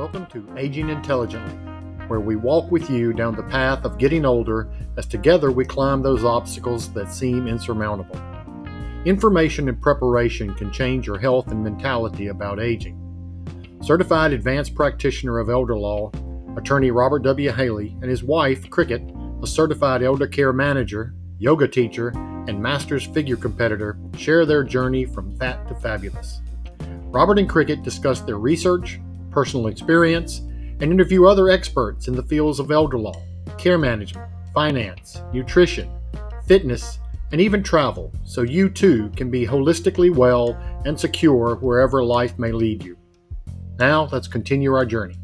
Welcome to Aging Intelligently, where we walk with you down the path of getting older as together we climb those obstacles that seem insurmountable. Information and preparation can change your health and mentality about aging. Certified advanced practitioner of elder law, attorney Robert W. Haley, and his wife, Cricket, a certified elder care manager, yoga teacher, and masters figure competitor, share their journey from fat to fabulous. Robert and Cricket discuss their research, personal experience, and interview other experts in the fields of elder law, care management, finance, nutrition, fitness, and even travel, so you too can be holistically well and secure wherever life may lead you. Now, let's continue our journey.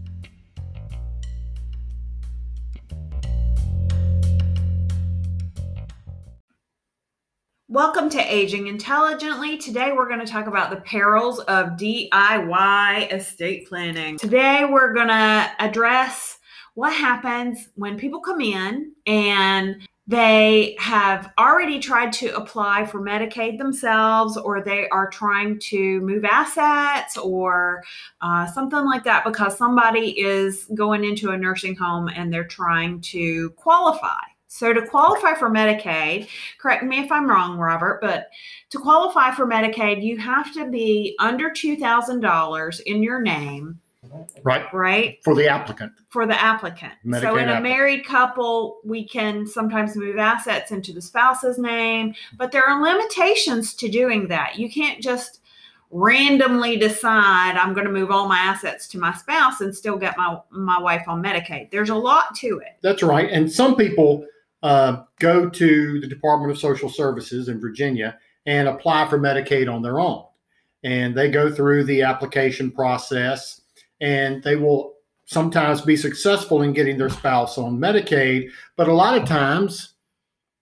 Welcome to Aging Intelligently. Today we're going to talk about the perils of DIY estate planning. Today we're going to address what happens when people come in and they have already tried to apply for Medicaid themselves, or they are trying to move assets, or uh, something like that, because somebody is going into a nursing home and they're trying to qualify. So, to qualify for Medicaid, correct me if I'm wrong, Robert, but to qualify for Medicaid, you have to be under $2,000 in your name. Right. Right. For the applicant. For the applicant. Medicaid so, in a applicant. married couple, we can sometimes move assets into the spouse's name, but there are limitations to doing that. You can't just randomly decide I'm going to move all my assets to my spouse and still get my my wife on Medicaid. There's a lot to it. That's right. And some people uh, go to the Department of Social Services in Virginia and apply for Medicaid on their own. And they go through the application process and they will sometimes be successful in getting their spouse on Medicaid, but a lot of times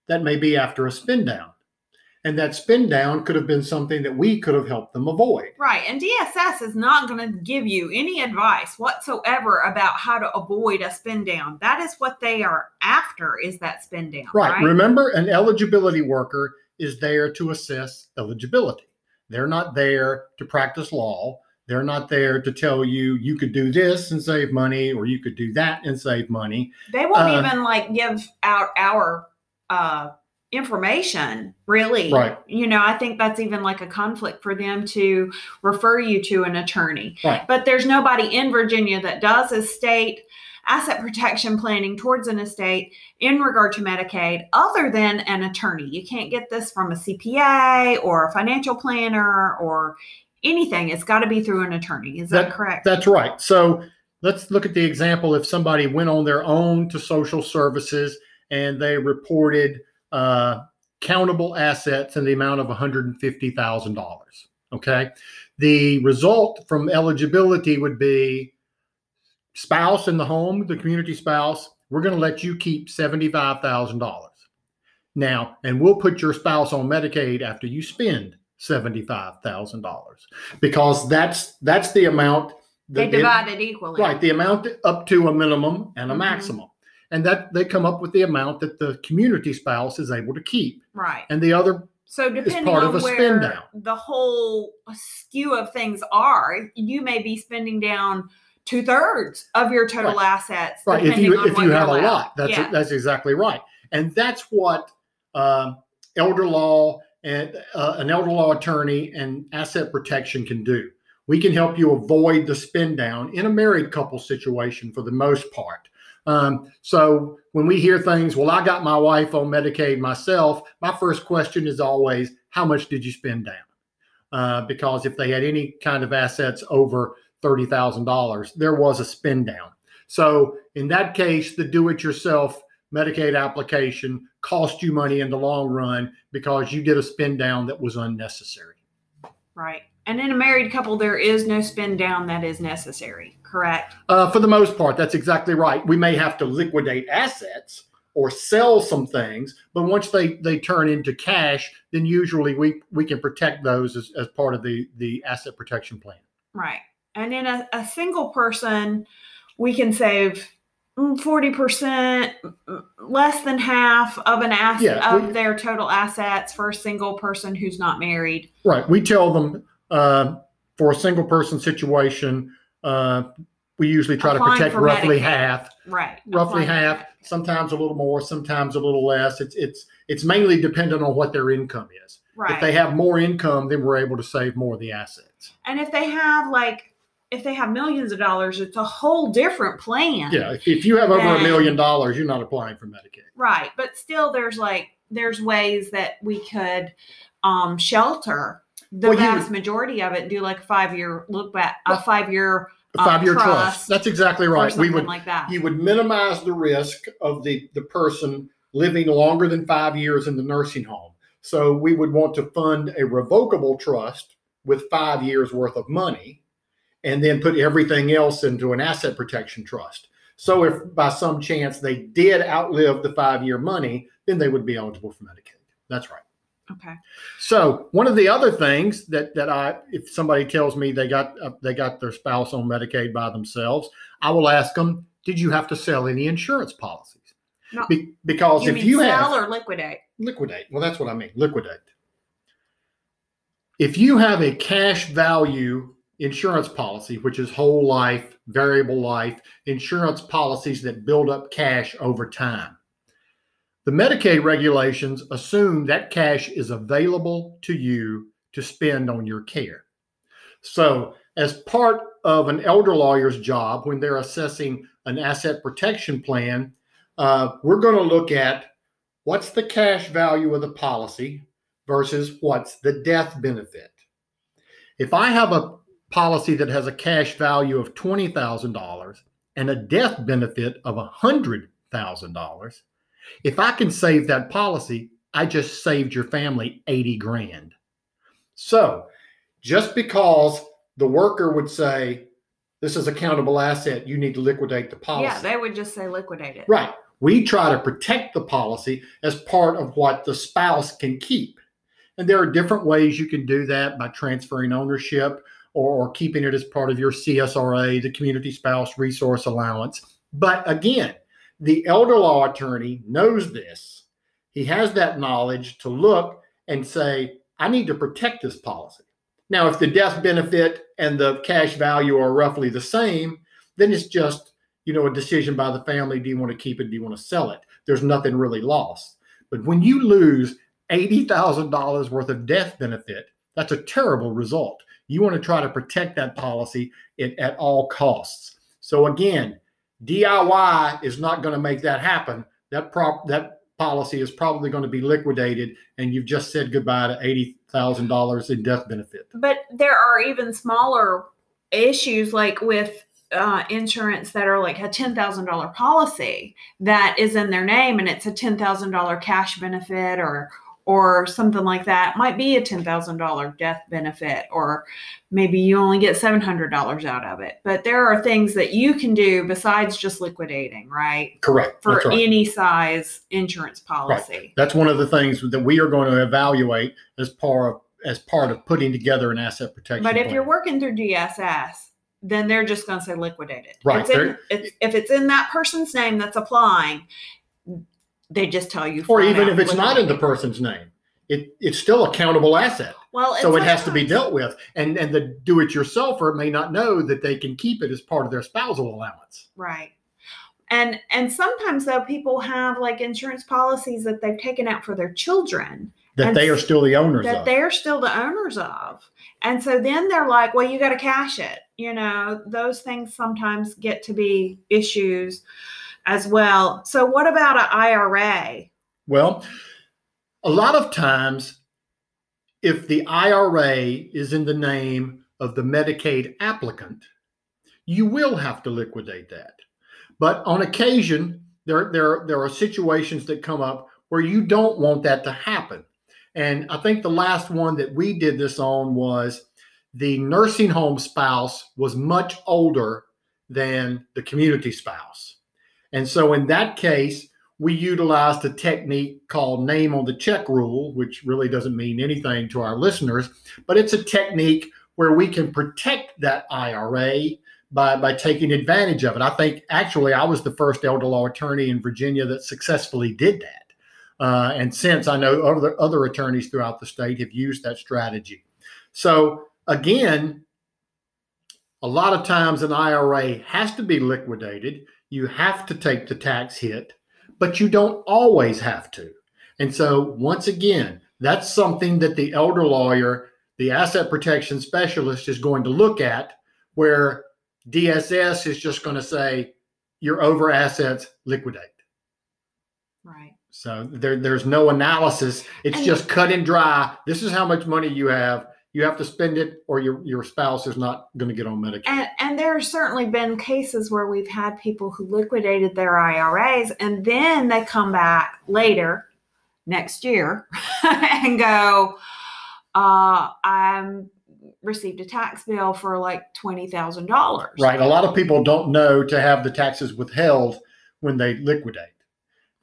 that may be after a spend down. And that spend down could have been something that we could have helped them avoid. Right. And DSS is not going to give you any advice whatsoever about how to avoid a spend down. That is what they are after is that spend down. Right. Right. Remember, an eligibility worker is there to assess eligibility. They're not there to practice law. They're not there to tell you you could do this and save money or you could do that and save money. They won't Uh, even like give out our uh information really Right. you know i think that's even like a conflict for them to refer you to an attorney Right. but there's nobody in virginia that does estate asset protection planning towards an estate in regard to medicaid other than an attorney you can't get this from a cpa or a financial planner or anything it's got to be through an attorney is that, correct That's right. So let's look at the example if somebody went on their own to social services and they reported uh, countable assets in the amount of $150,000. Okay. The result from eligibility would be spouse in the home, the community spouse, we're going to let you keep $75,000. Now, and we'll put your spouse on Medicaid after you spend $75,000 because that's that's the amount they that divide it equally right the amount up to a minimum and a Mhm. maximum and that they come up with the amount that the community spouse is able to keep right and the other So depending part on of a where down. the whole skew of things are, you may be spending down two thirds of your total assets. right if you if you have a lot that's yeah. that's exactly right and that's what um, elder law and uh, an elder law attorney and asset protection can do we can help you avoid the spend down in a married couple situation for the most part um, so when we hear things well i got my wife on medicaid myself my first question is always how much did you spend down uh, because if they had any kind of assets over $30000 there was a spend down so in that case, the do-it-yourself Medicaid application cost you money in the long run because you did a spend down that was unnecessary. right. And in a married couple, there is no spend down that is necessary. Correct. Uh, for the most part, that's exactly right. We may have to liquidate assets or sell some things, but once they they turn into cash, then usually we we can protect those as, as part of the the asset protection plan. Right. And in a, a single person, we can save mm, forty percent, less than half of an asset Yeah, of we- their total assets for a single person who's not married. Right. We tell them uh, for a single person situation, uh, we usually try to protect for roughly Medicaid. half, right. roughly Applying for half, Medicaid. sometimes a little more, sometimes a little less. It's it's it's mainly dependent on what their income is. Right. If they have more income, then we're able to save more of the assets. and if they have like if they have millions of dollars, it's a whole different plan. Yeah, if, if you have over a Then- million dollars, you're not applying for Medicaid. Right. But still there's like there's ways that we could um shelter the Well, you- vast majority of it do like a five year look back a five year Uh, five-year trust. trust That's exactly right. We would like that. you would minimize the risk of the the person living longer than five years in the nursing home. So we would want to fund a revocable trust with five years worth of money, and then put everything else into an asset protection trust. So if by some chance they did outlive the five year money, then they would be eligible for Medicaid. That's right. Okay. So one of the other things that that I, if somebody tells me they got uh, they got their spouse on Medicaid by themselves, I will ask them, did you have to sell any insurance policies? No. Be- because You if mean you sell have or liquidate? liquidate, well, that's what I mean, liquidate. If you have a cash value insurance policy, which is whole life, variable life, insurance policies that build up cash over time. The Medicaid regulations assume that cash is available to you to spend on your care. So, as part of an elder lawyer's job, when they're assessing an asset protection plan, uh, we're going to look at what's the cash value of the policy versus what's the death benefit. If I have a policy that has a cash value of $20,000 and a death benefit of $100,000, if I can save that policy, I just saved your family 80 grand. So, just because the worker would say, this is a countable asset, you need to liquidate the policy. Yeah, they would just say liquidate it. Right. We try to protect the policy as part of what the spouse can keep. And there are different ways you can do that by transferring ownership or, or keeping it as part of your CSRA, the Community Spouse Resource Allowance. But again, the elder law attorney knows this. He has that knowledge to look and say, I need to protect this policy. Now, if the death benefit and the cash value are roughly the same, then it's just you know, a decision by the family. Do you want to keep it? Do you want to sell it? There's nothing really lost. But when you lose $80,000 worth of death benefit, that's a terrible result. You want to try to protect that policy at, at all costs. So again, DIY is not going to make that happen. That prop that policy is probably going to be liquidated, and you've just said goodbye to eighty thousand dollars in death benefit. But there are even smaller issues like with uh, insurance that are like a ten thousand dollar policy that is in their name and it's a ten thousand dollar cash benefit or or something like that. Might be a ten thousand dollar death benefit or maybe you only get seven hundred dollars out of it. But there are things that you can do besides just liquidating, right? Correct. For right. any size insurance policy. Right. That's one of the things that we are going to evaluate as part of as part of putting together an asset protection. But if plan. you're working through DSS, then they're just going to say liquidate it. Right, It's in, it's, if it's in that person's name that's applying, they just tell you. or even if it's not in the person's name, it it's still a countable asset. well, so it has to be dealt with. And and the do-it-yourselfer may not know that they can keep it as part of their spousal allowance. Right. And and sometimes though people have like insurance policies that they've taken out for their children That they are still the owners that of. they're still the owners of. And so then they're like, well, you got to cash it. You know, those things sometimes get to be issues as well. So what about an IRA? Well, a lot of times, if the IRA is in the name of the Medicaid applicant, you will have to liquidate that. But on occasion, there, there, there are situations that come up where you don't want that to happen. And I think the last one that we did this on was the nursing home spouse was much older than the community spouse. And so in that case, we utilized a technique called name on the check rule, which really doesn't mean anything to our listeners, but it's a technique where we can protect that IRA by, by taking advantage of it. I think actually I was the first elder law attorney in Virginia that successfully did that. Uh, and since I know other, other attorneys throughout the state have used that strategy. So again, a lot of times an IRA has to be liquidated. You have to take the tax hit, but you don't always have to. And so, once again, that's something that the elder lawyer, the asset protection specialist, is going to look at where DSS is just going to say, you're over assets, liquidate. Right. So there, there's no analysis. It's And- just cut and dry. This is how much money you have. You have to spend it, or your your spouse is not going to get on Medicaid. And, and there have certainly been cases where we've had people who liquidated their IRAs and then they come back later next year and go, uh, I'm received a tax bill for like $20,000. right. A lot of people don't know to have the taxes withheld when they liquidate.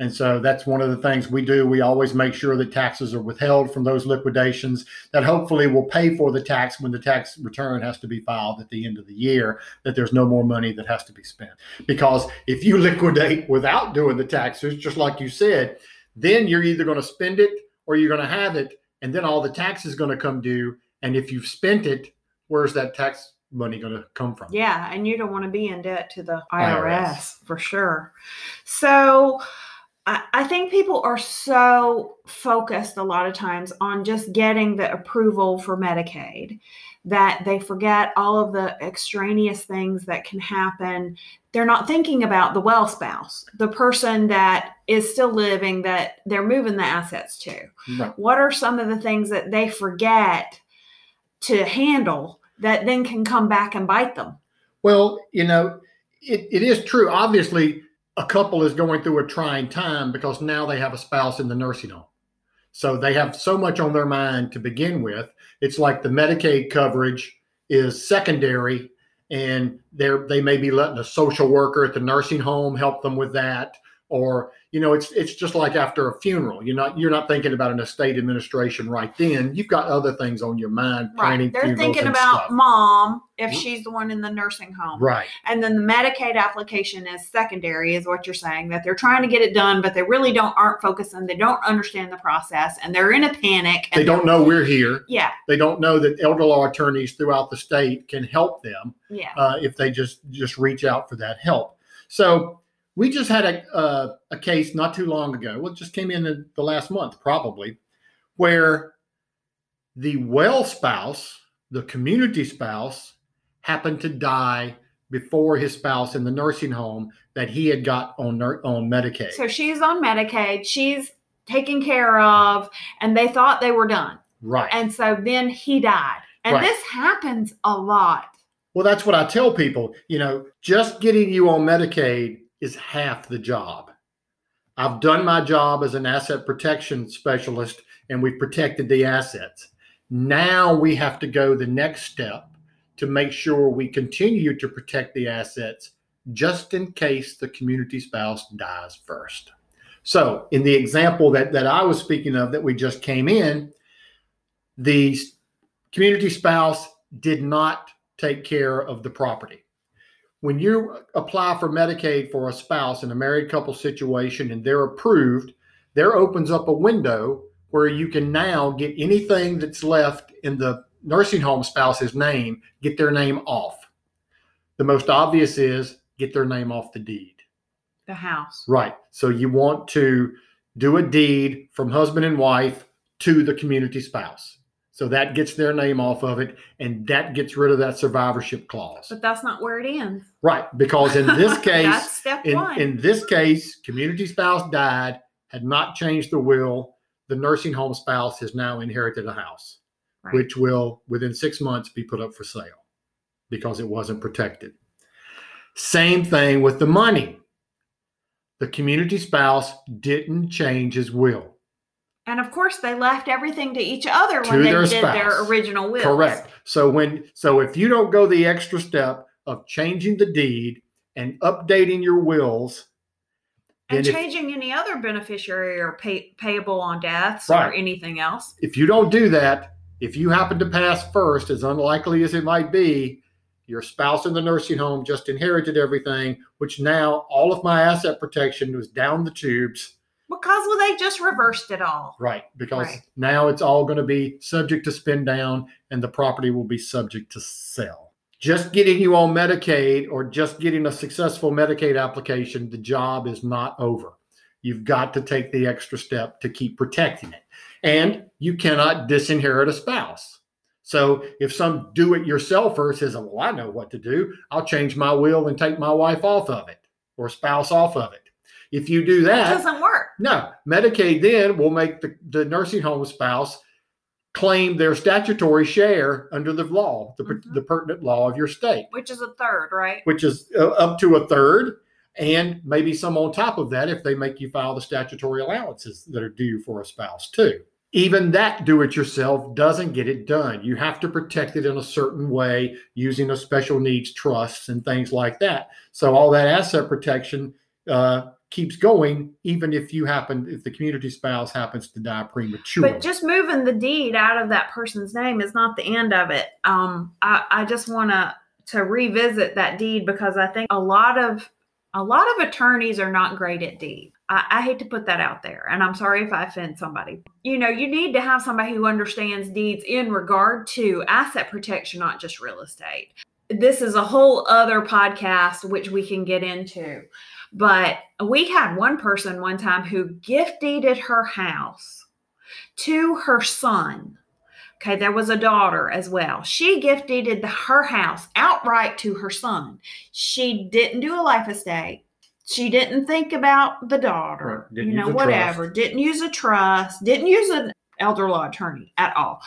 And so that's one of the things we do. We always make sure that taxes are withheld from those liquidations that hopefully will pay for the tax when the tax return has to be filed at the end of the year, that there's no more money that has to be spent. Because if you liquidate without doing the taxes, just like you said, then you're either going to spend it or you're going to have it. And then all the tax is going to come due. And if you've spent it, where's that tax money going to come from? Yeah, and you don't want to be in debt to the IRS. IRS, for sure. So I, I think people are so focused a lot of times on just getting the approval for Medicaid that they forget all of the extraneous things that can happen. They're not thinking about the well spouse, the person that is still living that they're moving the assets to. Right. What are some of the things that they forget to handle that then can come back and bite them? Well, you know, it, it is true. Obviously, a couple is going through a trying time because now they have a spouse in the nursing home. So they have so much on their mind to begin with. It's like the Medicaid coverage is secondary, and they're they may be letting a social worker at the nursing home help them with that. Or, you know, it's it's just like after a funeral. You're not you're not thinking about an estate administration right then. You've got other things on your mind planning Right. They're thinking about stuff. mom if Mhm. she's the one in the nursing home. Right. And then the Medicaid application is secondary, is what you're saying, that they're trying to get it done, but they really don't aren't focusing, they don't understand the process, and they're in a panic. And They don't know we're here. Yeah, they don't know that elder law attorneys throughout the state can help them yeah. uh, if they just just reach out for that help. So we just had a uh, a case not too long ago. Well, it just came in the, the last month probably, where the well spouse, the community spouse, happened to die before his spouse in the nursing home that he had got on on Medicaid. So she's on Medicaid, she's taken care of, and they thought they were done. right. And so then he died. And Right. this happens a lot. Well, that's what I tell people. You know, just getting you on Medicaid is half the job. I've done my job as an asset protection specialist and we've protected the assets. Now we have to go the next step to make sure we continue to protect the assets just in case the community spouse dies first. So, in the example that, that I was speaking of that we just came in, the community spouse did not take care of the property. When you apply for Medicaid for a spouse in a married couple situation and they're approved, there opens up a window where you can now get anything that's left in the nursing home spouse's name, get their name off. The most obvious is get their name off the deed. The house. Right. So you want to do a deed from husband and wife to the community spouse. So that gets their name off of it and that gets rid of that survivorship clause. But that's not where it ends. Right. Because in this that's case, step in, one. in this case, community spouse died, had not changed the will. The nursing home spouse has now inherited a house, Right. which will within six months be put up for sale because it wasn't protected. Same thing with the money. The community spouse didn't change his will. And of course, they left everything to each other when they their did their original will. Correct. So when so if you don't go the extra step of changing the deed and updating your wills, And then if- changing any other beneficiary or pay, payable on deaths or anything else. if you don't do that, if you happen to pass first, as unlikely as it might be, your spouse in the nursing home just inherited everything, which now all of my asset protection was down the tubes. Because well, they just reversed it all. Right. Because Right. now it's all going to be subject to spend down and the property will be subject to sell. just getting you on Medicaid or just getting a successful Medicaid application, the job is not over. You've got to take the extra step to keep protecting it. And you cannot disinherit a spouse. So if some do it yourselfer says, Well, I know what to do, I'll change my will and take my wife off of it or spouse off of it. If you do that, It doesn't work. No, Medicaid then will make the, the nursing home spouse claim their statutory share under the law, the, Mhm. the pertinent law of your state, Which is a third, right? which is uh, up to a third, and maybe some on top of that if they make you file the statutory allowances that are due for a spouse too. Even that do it yourself doesn't get it done. You have to protect it in a certain way using a special needs trusts and things like that. So all that asset protection uh, keeps going, even if you happen, if the community spouse happens to die prematurely. But just moving the deed out of that person's name is not the end of it. Um, I, I just want to to revisit that deed because I think a lot of a lot of attorneys are not great at deed. I, I hate to put that out there, and I'm sorry if I offend somebody. You know, you need to have somebody who understands deeds in regard to asset protection, not just real estate. This is a whole other podcast which we can get into. But we had one person one time who gift deeded her house to her son. Okay, there was a daughter as well. She gift deeded her house outright to her son. She didn't do a life estate. She didn't think about the daughter, Right, you know, whatever. Didn't use a trust, didn't use an elder law attorney at all,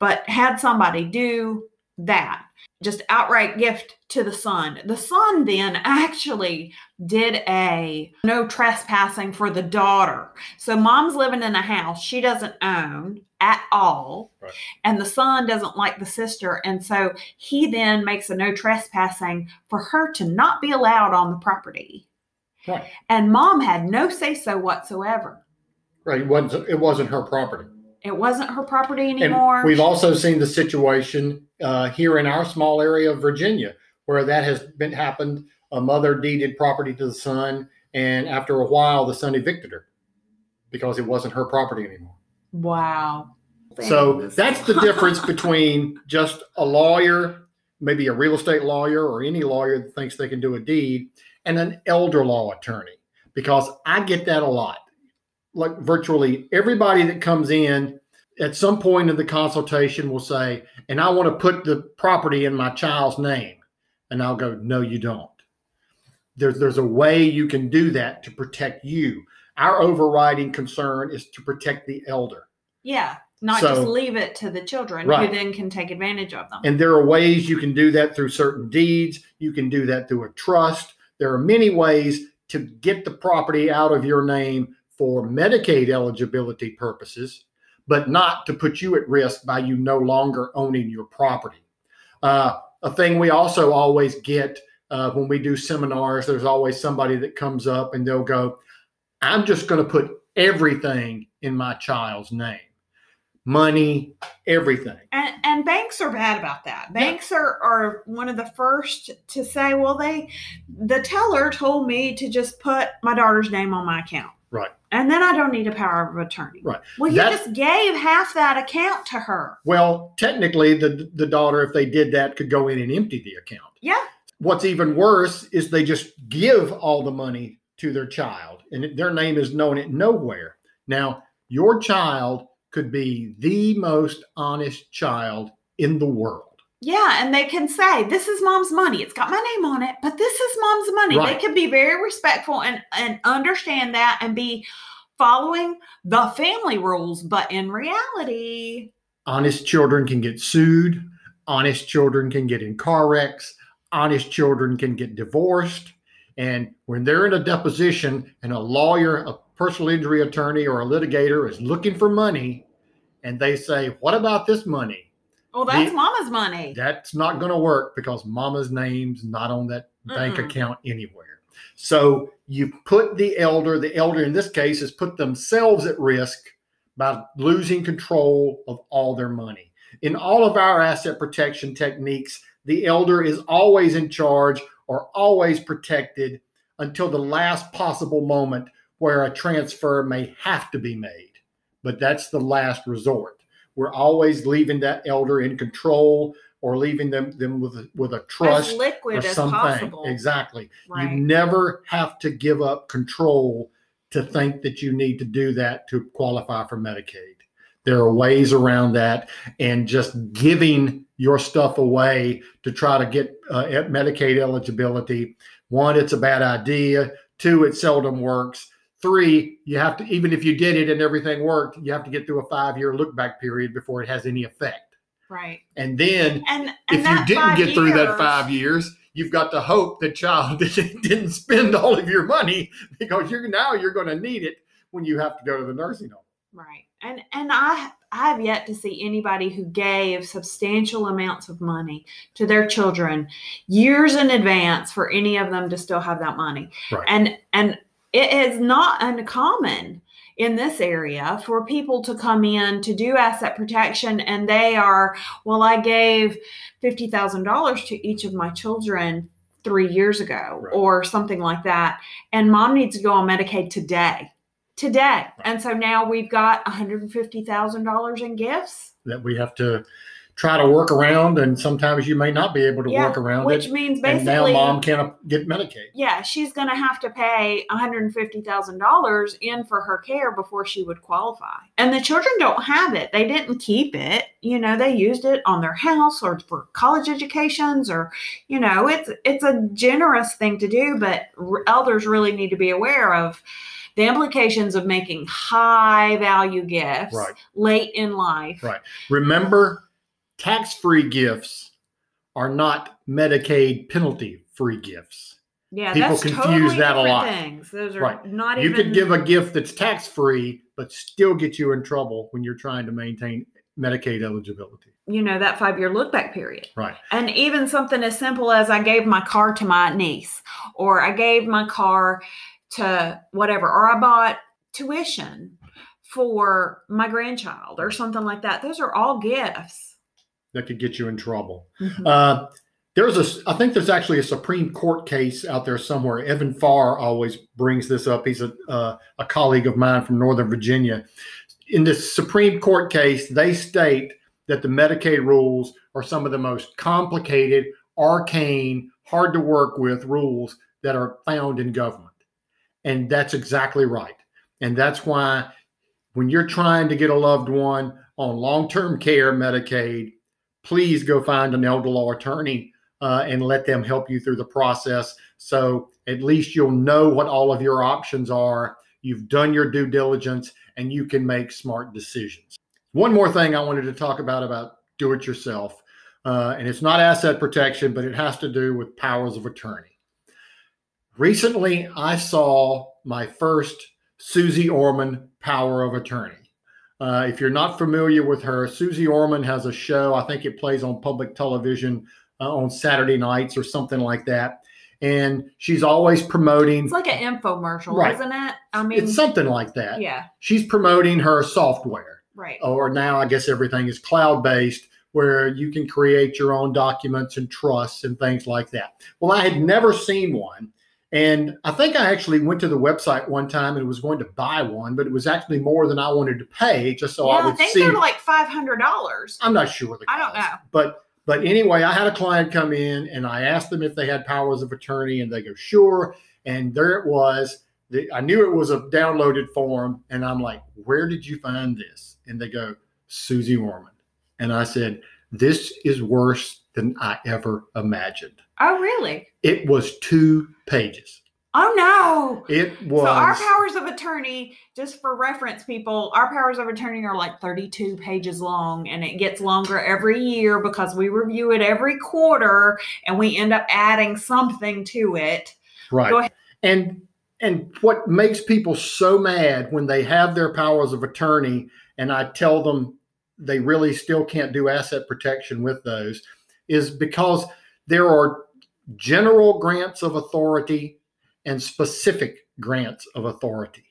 but had somebody do that. Just outright gift to the son. The son then actually did a no trespassing for the daughter. So mom's living in a house she doesn't own at all. Right. And the son doesn't like the sister. And so he then makes a no trespassing for her to not be allowed on the property. right, And mom had no say so whatsoever. right. It wasn't, it wasn't her property. It wasn't her property anymore. And we've also seen the situation uh, here in our small area of Virginia where that has been happened. A mother deeded property to the son, and after a while, the son evicted her because it wasn't her property anymore. wow. So that's the difference between just a lawyer, maybe a real estate lawyer or any lawyer that thinks they can do a deed, and an elder law attorney. Because I get that a lot. Like virtually everybody that comes in at some point in the consultation will say, and I want to put the property in my child's name. And I'll go, no, you don't. There's there's a way you can do that to protect you. Our overriding concern is to protect the elder. Yeah. Not So- just leave it to the children Right. who then can take advantage of them. And there are ways you can do that through certain deeds. You can do that through a trust. There are many ways to get the property out of your name for Medicaid eligibility purposes, but not to put you at risk by you no longer owning your property. Uh, a thing we also always get uh, when we do seminars, there's always somebody that comes up and they'll go, I'm just going to put everything in my child's name money, everything. And, and banks are bad about that. Banks are, are one of the first to say, well, they, the teller told me to just put my daughter's name on my account. Right. And then I don't need a power of attorney. Right. Well, you just gave half that account to her. Well, technically, the the daughter, if they did that, could go in and empty the account. Yeah. What's even worse is they just give all the money to their child, and their name is known it nowhere. Now, your child could be the most honest child in the world. Yeah. And they can say, this is mom's money. It's got my name on it, but this is mom's money. Right. They can be very respectful and, and understand that and be following the family rules. But in reality, Honest children can get sued. Honest children can get in car wrecks. Honest children can get divorced. And when they're in a deposition and a lawyer, a personal injury attorney, or a litigator is looking for money, and they say, What about this money? Well, that's The- mama's money. That's not going to work because mama's name's not on that bank Mm-mm. account anywhere. So you put the elder, the elder in this case has put themselves at risk by losing control of all their money. In all of our asset protection techniques, the elder is always in charge or always protected until the last possible moment where a transfer may have to be made. But that's the last resort. We're always leaving that elder in control or leaving them them with a, with a as trust liquid or as something. possible. Exactly. Right. You never have to give up control to think that you need to do that to qualify for Medicaid. There are ways around that, and just giving your stuff away to try to get uh, Medicaid eligibility. One, it's a bad idea. Two, it seldom works. Three, you have to, even if you did it and everything worked, you have to get through a five year look back period before it has any effect. right. And then And, and if you didn't get through that five years, you've got to hope the child didn't spend all of your money because you're now you're going to need it when you have to go to the nursing home. Right. And and I I have yet to see anybody who gave substantial amounts of money to their children years in advance for any of them to still have that money. Right. And and it is not uncommon in this area for people to come in to do asset protection and they are well I gave $50,000 to each of my children 3 years ago Right. or something like that and mom needs to go on Medicaid today today. And so now we've got $150,000 in gifts, That we have to try to work around, and sometimes you may not be able to Yeah, work around which it. means And now mom can't get Medicaid. yeah, she's going to have to pay $150,000 in for her care before she would qualify. And the children don't have it. They didn't keep it. You know, they used it on their house or for college educations or, you know, it's it's a generous thing to do, but elders really need to be aware of the implications of making high value gifts Right. late in life. Right. Remember, tax free gifts are not Medicaid penalty free gifts. Yeah, People that's confuse totally that a lot. Things. Those are Right. not You even. could give a gift that's tax free, but still get you in trouble when you're trying to maintain Medicaid eligibility. you know that five year look back period, Right. and even something as simple as I gave my car to my niece, or I gave my car to whatever, or I bought tuition for my grandchild, or something like that. Those are all gifts. That could get you in trouble. Mhm. Uh, there's a, I think there's actually a Supreme Court case out there somewhere. Evan Farr always brings this up. He's a, uh, a colleague of mine from Northern Virginia. In this Supreme Court case, they state that the Medicaid rules are some of the most complicated, arcane, hard to work with rules that are found in government. And that's exactly right. And that's why when you're trying to get a loved one on long term care Medicaid, please go find an elder law attorney uh, and let them help you through the process. So at least you'll know what all of your options are. You've done your due diligence and you can make smart decisions. One more thing I wanted to talk about about do it yourself. Uh, and it's not asset protection, but it has to do with powers of attorney. Recently, I saw my first Susie Orman power of attorney. Uh, if you're not familiar with her, Susie Orman has a show. I think it plays on public television uh, on Saturday nights or something like that. And she's always promoting, It's like an infomercial, Right. isn't it? I mean, it's something like that. yeah, She's promoting her software, right. or now I guess everything is cloud based, where you can create your own documents and trusts and things like that. Well, I had never seen one. And I think I actually went to the website one time and was going to buy one, but it was actually more than I wanted to pay just so yeah, I I, would think see. they're like five hundred dollars. I'm not sure the I don't know. But but anyway, I had a client come in and I asked them if they had powers of attorney, and they go, sure. And there it was. The, I knew it was a downloaded form, and I'm like, where did you find this? And they go, Susie Orman. And I said, this is worse than I ever imagined. Oh, really? It was two pages. Oh no. It was So our powers of attorney, just for reference, people, our powers of attorney are like 32 pages long, and it gets longer every year because we review it every quarter, and we end up adding something to it. Right. And and what makes people so mad when they have their powers of attorney and I tell them they really still can't do asset protection with those is because there are general grants of authority and specific grants of authority.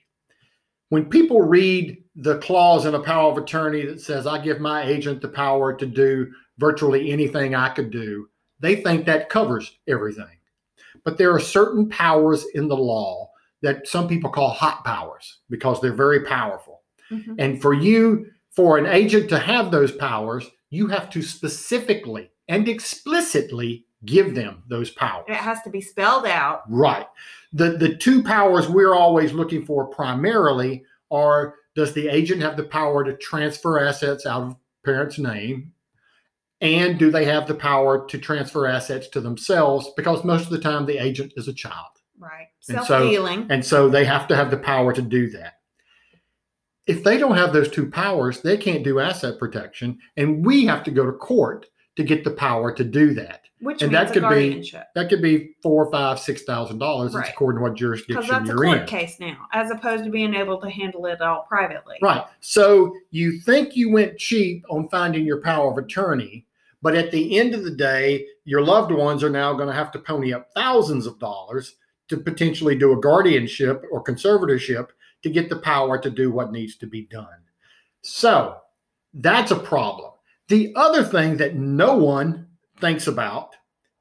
When people read the clause in a power of attorney that says, I give my agent the power to do virtually anything I could do, they think that covers everything. But there are certain powers in the law that some people call hot powers because they're very powerful. Mm-hmm. And for you, for an agent to have those powers, you have to specifically and explicitly give them those powers. It has to be spelled out. Right. The the two powers we're always looking for primarily are does the agent have the power to transfer assets out of parent's name? And do they have the power to transfer assets to themselves? Because most of the time the agent is a child. Right. And so- Self dealing. And so they have to have the power to do that. If they don't have those two powers, they can't do asset protection. And we have to go to court to get the power to do that. which and means that a could be- guardianship. That could be four, five, six thousand dollars. Right. It's according to what jurisdiction that's you're court in. case now, as opposed to being able to handle it all privately. Right. So you think you went cheap on finding your power of attorney, but at the end of the day, your loved ones are now going to have to pony up thousands of dollars to potentially do a guardianship or conservatorship to get the power to do what needs to be done. So that's a problem. The other thing that no one thinks about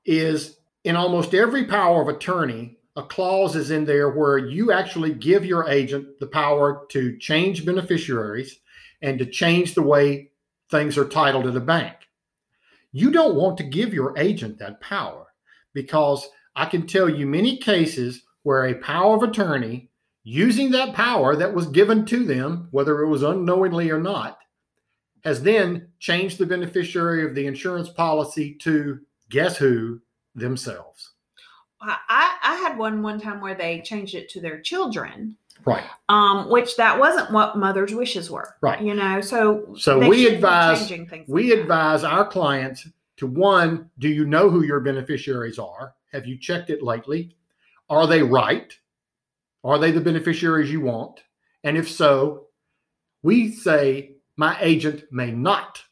is in almost every power of attorney, a clause is in there where you actually give your agent the power to change beneficiaries and to change the way things are titled at a bank. You don't want to give your agent that power because I can tell you many cases where a power of attorney using that power that was given to them, whether it was unknowingly or not, has then changed the beneficiary of the insurance policy to guess who themselves. I, I had one one time where they changed it to their children, Right. um, which that wasn't what mother's wishes were. Right. You know, so So we advise changing things we like advise our clients to one, do you know who your beneficiaries are? Have you checked it lately? Are they right? Are they the beneficiaries you want? And if so, we say my agent may not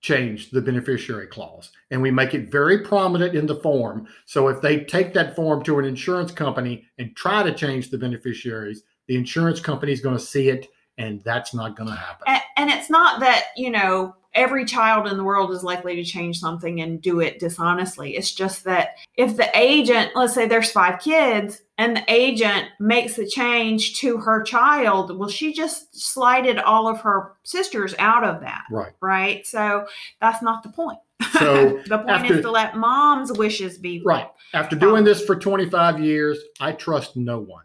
change the beneficiary clause. And we make it very prominent in the form. So if they take that form to an insurance company and try to change the beneficiaries, the insurance company is going to see it and that's not going to happen. and, and it's not that you know every child in the world is likely to change something and do it dishonestly it's just that if the agent let's say there's five kids and the agent makes a change to her child well she just slided all of her sisters out of that Right. right so that's not the point So the point after- is to let mom's wishes be Right. After doing this for 25 years, I trust no one.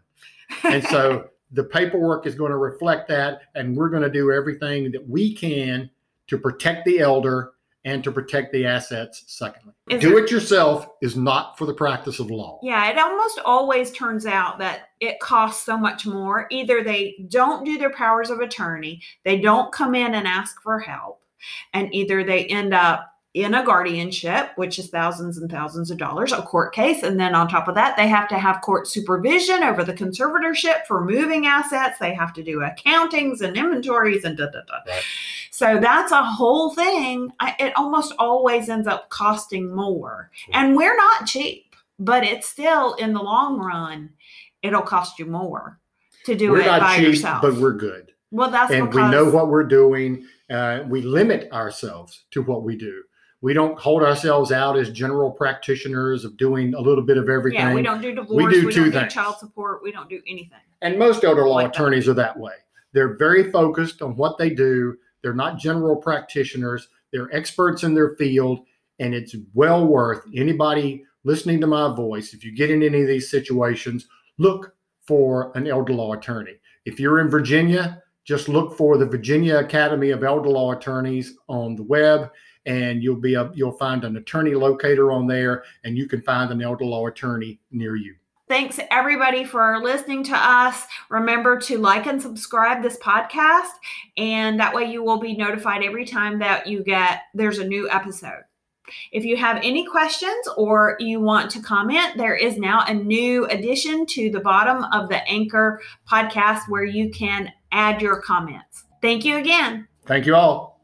And so the paperwork is going to reflect that. And we're going to do everything that we can to protect the elder and to protect the assets, secondly. Is do there- it yourself is not for the practice of law. Yeah, it almost always turns out that it costs so much more. Either they don't do their powers of attorney, they don't come in and ask for help, and either they end up in a guardianship, which is thousands and thousands of dollars, a court case. And then on top of that, they have to have court supervision over the conservatorship for moving assets. They have to do accountings and inventories and da da da. Right. So that's a whole thing. I, it almost always ends up costing more. And we're not cheap, but it's still in the long run, it'll cost you more to do we're it not by cheap, yourself. but we're good. well, that's and we know what we're doing. Uh, we limit ourselves to what we do. We don't hold ourselves out as general practitioners of doing a little bit of everything. yeah, we don't do divorce. do We, two don't do things. child support. We don't do anything. And most elder law Like that. attorneys are that way. They're very focused on what they do. They're not general practitioners. They're experts in their field, and it's well worth anybody listening to my voice. If you get in any of these situations, look for an elder law attorney. If you're in Virginia, just look for the Virginia Academy of Elder Law Attorneys on the web, and you'll be a, you'll find an attorney locator on there, and you can find an elder law attorney near you. Thanks everybody for listening to us. Remember to like and subscribe this podcast, and that way you will be notified every time that you get there's a new episode. If you have any questions or you want to comment, there is now a new addition to the bottom of the Anchor podcast where you can add your comments. Thank you again. Thank you all.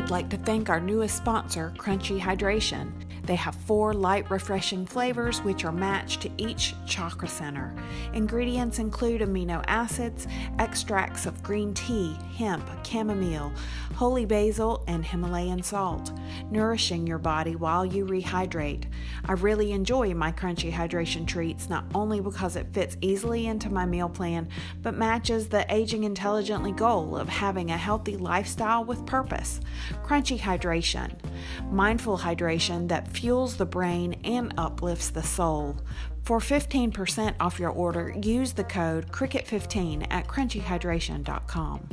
Would like to thank our newest sponsor, Crunchy Hydration. They have four light, refreshing flavors which are matched to each chakra center. Ingredients include amino acids, extracts of green tea, hemp, chamomile, holy basil, and Himalayan salt. nourishing your body while you rehydrate. I really enjoy my crunchy hydration treats not only because it fits easily into my meal plan, but matches the aging intelligently goal of having a healthy lifestyle with purpose. Crunchy hydration, mindful hydration that fuels the brain and uplifts the soul. For 15% off your order, use the code CRICKET15 at crunchyhydration.com.